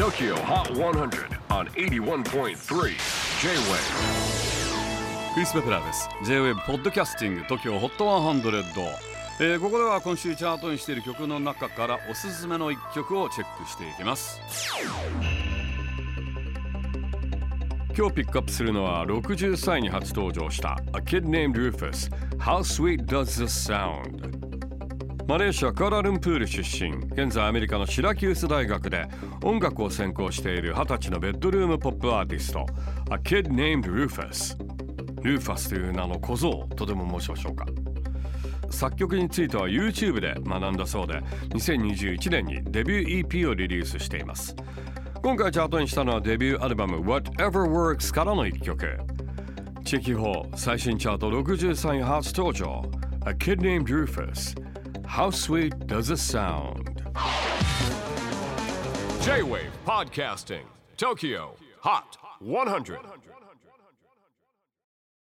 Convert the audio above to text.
TOKYO HOT 100 on 81.3 J-WAVE クリス・ベプラーです。J-WAVE ポッドキャスティング TOKYO HOT 100、えー、ここでは今週チャートにしている曲の中からおすすめの一曲をチェックしていきます。今日ピックアップするのは60歳に初登場した A Kid Named Rufus How Sweet Does This Sound マレーシア・クアラルンプール出身。現在アメリカのシラキュース大学で音楽を専攻している20歳のベッドルームポップアーティスト。A Kid Named Rufus ルーファスという名の小僧。とでも申しましょうか。作曲については YouTube で学んだそうで2021年にデビュー EP をリリースしています。今回チャートにしたのはデビューアルバム Whatever Works からの一曲。地域法最新チャート63位初登場。A Kid Named Rufus How sweet does it sound? J-WAVE PODCASTING TOKYO HOT 100